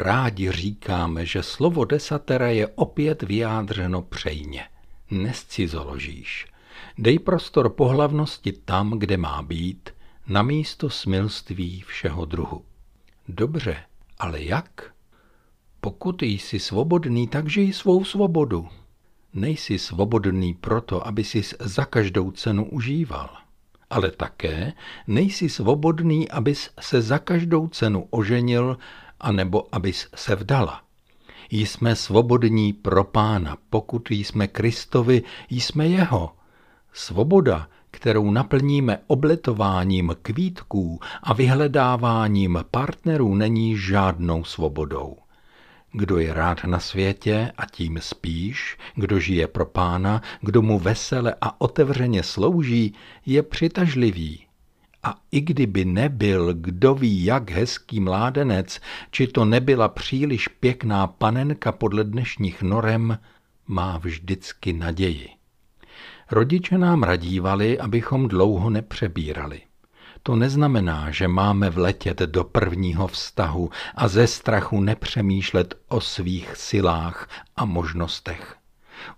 Rádi říkáme, že slovo desatera je opět vyjádřeno přejně. Nescizoložíš. Dej prostor pohlavnosti tam, kde má být, na místo smilství všeho druhu. Dobře, ale jak? Pokud jsi svobodný, tak žij svou svobodu. Nejsi svobodný proto, aby si za každou cenu užíval. Ale také nejsi svobodný, abys se za každou cenu oženil, anebo abys se vdala. Jsme svobodní pro pána, pokud jsme Kristovi, jsme jeho. Svoboda, kterou naplníme obletováním kvítků a vyhledáváním partnerů, není žádnou svobodou. Kdo je rád na světě a tím spíš, kdo žije pro pána, kdo mu vesele a otevřeně slouží, je přitažlivý. A i kdyby nebyl kdo ví jak hezký mládenec, či to nebyla příliš pěkná panenka podle dnešních norem, má vždycky naději. Rodiče nám radívali, abychom dlouho nepřebírali. To neznamená, že máme vletět do prvního vztahu a ze strachu nepřemýšlet o svých silách a možnostech.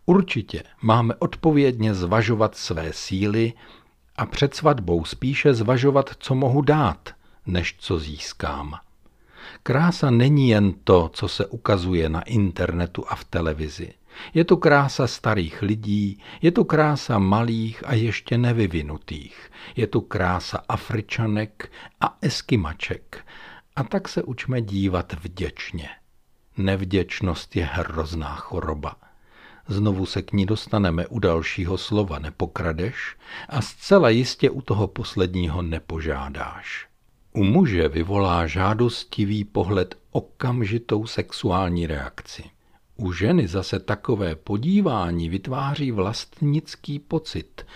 Určitě máme odpovědně zvažovat své síly a před svatbou spíše zvažovat, co mohu dát, než co získám. Krása není jen to, co se ukazuje na internetu a v televizi. Je to krása starých lidí, je to krása malých a ještě nevyvinutých, je to krása Afričanek a Eskimaček. A tak se učme dívat vděčně. Nevděčnost je hrozná choroba. Znovu se k ní dostaneme u dalšího slova nepokradeš a zcela jistě u toho posledního nepožádáš. U muže vyvolá žádostivý pohled okamžitou sexuální reakci. U ženy zase takové podívání vytváří vlastnický pocit,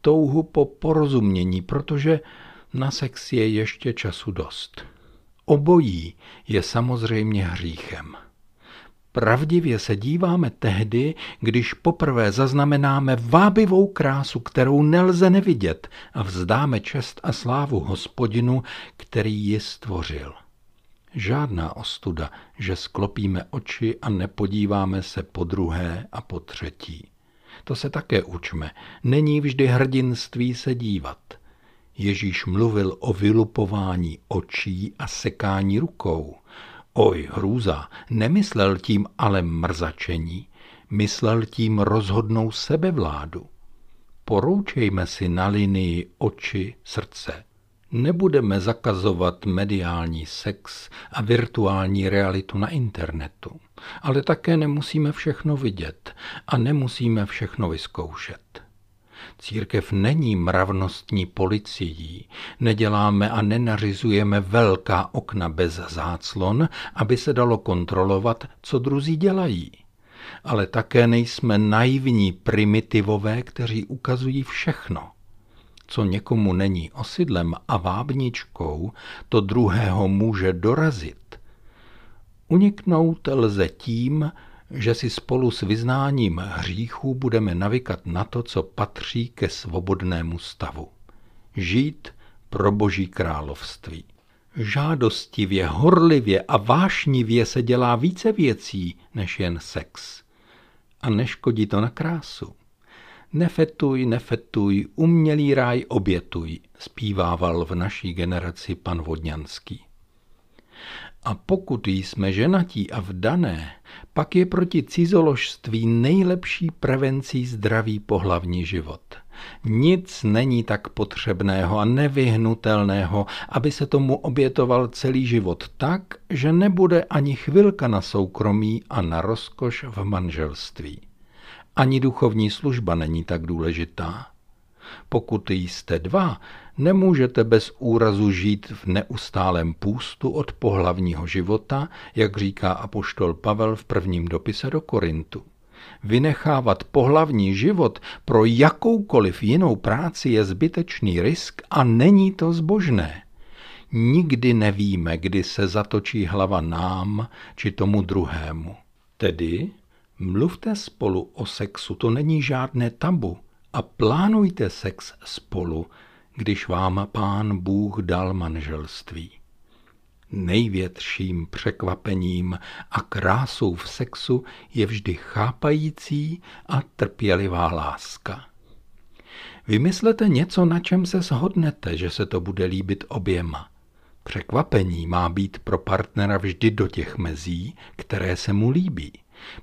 touhu po porozumění, protože na sex je ještě času dost. Obojí je samozřejmě hříchem. Pravdivě se díváme tehdy, když poprvé zaznamenáme vábivou krásu, kterou nelze nevidět a vzdáme čest a slávu hospodinu, který ji stvořil. Žádná ostuda, že sklopíme oči a nepodíváme se po druhé a po třetí. To se také učme. Není vždy hrdinství se dívat. Ježíš mluvil o vylupování očí a sekání rukou. Oj, hrůza, nemyslel tím ale mrzačení, myslel tím rozhodnou sebevládu. Poroučejme si na linii oči, srdce. Nebudeme zakazovat mediální sex a virtuální realitu na internetu, ale také nemusíme všechno vidět a nemusíme všechno vyzkoušet. Církev není mravnostní policií, neděláme a nenařizujeme velká okna bez záclon, aby se dalo kontrolovat, co druzí dělají. Ale také nejsme naivní primitivové, kteří ukazují všechno – co někomu není osidlem a vábničkou, to druhého může dorazit. Uniknout lze tím, že si spolu s vyznáním hříchů budeme navykat na to, co patří ke svobodnému stavu. Žít pro boží království. Žádostivě, horlivě a vášnivě se dělá více věcí než jen sex. A neškodí to na krásu. Nefetuj, nefetuj, umělý ráj obětuj, zpívával v naší generaci pan Vodňanský. A pokud jsme ženatí a vdané, pak je proti cizoložství nejlepší prevencí zdravý pohlavní život. Nic není tak potřebného a nevyhnutelného, aby se tomu obětoval celý život tak, že nebude ani chvilka na soukromí a na rozkoš v manželství. Ani duchovní služba není tak důležitá. Pokud jste dva, nemůžete bez úrazu žít v neustálém půstu od pohlavního života, jak říká apoštol Pavel v prvním dopise do Korintu. Vynechávat pohlavní život pro jakoukoliv jinou práci je zbytečný risk a není to zbožné. Nikdy nevíme, kdy se zatočí hlava nám či tomu druhému. Tedy Mluvte spolu o sexu, to není žádné tabu. A plánujte sex spolu, když vám pán Bůh dal manželství. Největším překvapením a krásou v sexu je vždy chápající a trpělivá láska. Vymyslete něco, na čem se shodnete, že se to bude líbit oběma. Překvapení má být pro partnera vždy do těch mezí, které se mu líbí.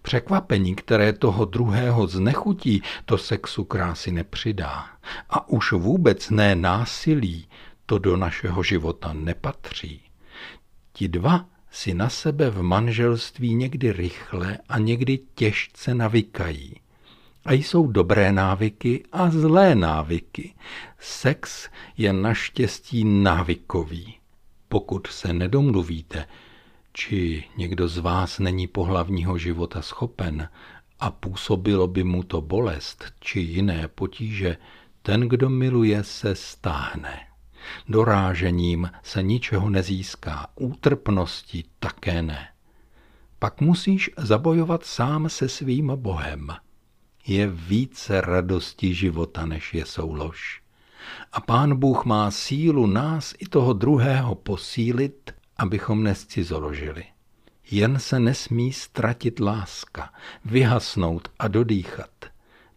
Překvapení, které toho druhého znechutí, to sexu krásy nepřidá. A už vůbec ne násilí, to do našeho života nepatří. Ti dva si na sebe v manželství někdy rychle a někdy těžce navykají. A jsou dobré návyky a zlé návyky. Sex je naštěstí návykový. Pokud se nedomluvíte, či někdo z vás není pohlavního života schopen a působilo by mu to bolest či jiné potíže, ten, kdo miluje, se stáhne. Dorážením se ničeho nezíská, útrpnosti také ne. Pak musíš zabojovat sám se svým Bohem. Je více radosti života, než je soulož. A pán Bůh má sílu nás i toho druhého posílit, abychom nescizoložili. Jen se nesmí ztratit láska, vyhasnout a dodýchat.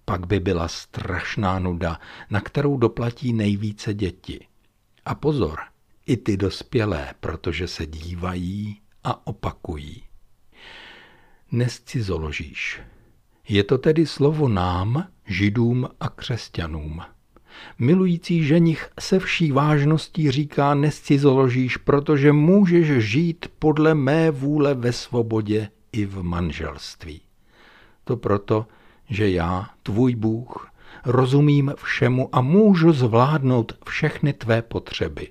Pak by byla strašná nuda, na kterou doplatí nejvíce děti. A pozor, i ty dospělé, protože se dívají a opakují. Nescizoložíš. Je to tedy slovo nám, židům a křesťanům. Milující ženich se vší vážností říká nescizoložíš, protože můžeš žít podle mé vůle ve svobodě i v manželství. To proto, že já, tvůj Bůh, rozumím všemu a můžu zvládnout všechny tvé potřeby.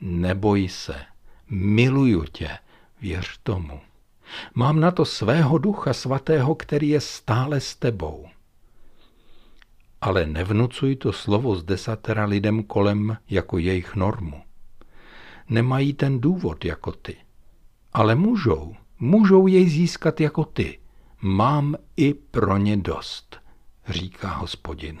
Neboj se, miluju tě, věř tomu. Mám na to svého ducha svatého, který je stále s tebou. Ale nevnucuj to slovo z desatera lidem kolem jako jejich normu. Nemají ten důvod jako ty. Ale můžou, můžou jej získat jako ty. Mám i pro ně dost říká hospodin.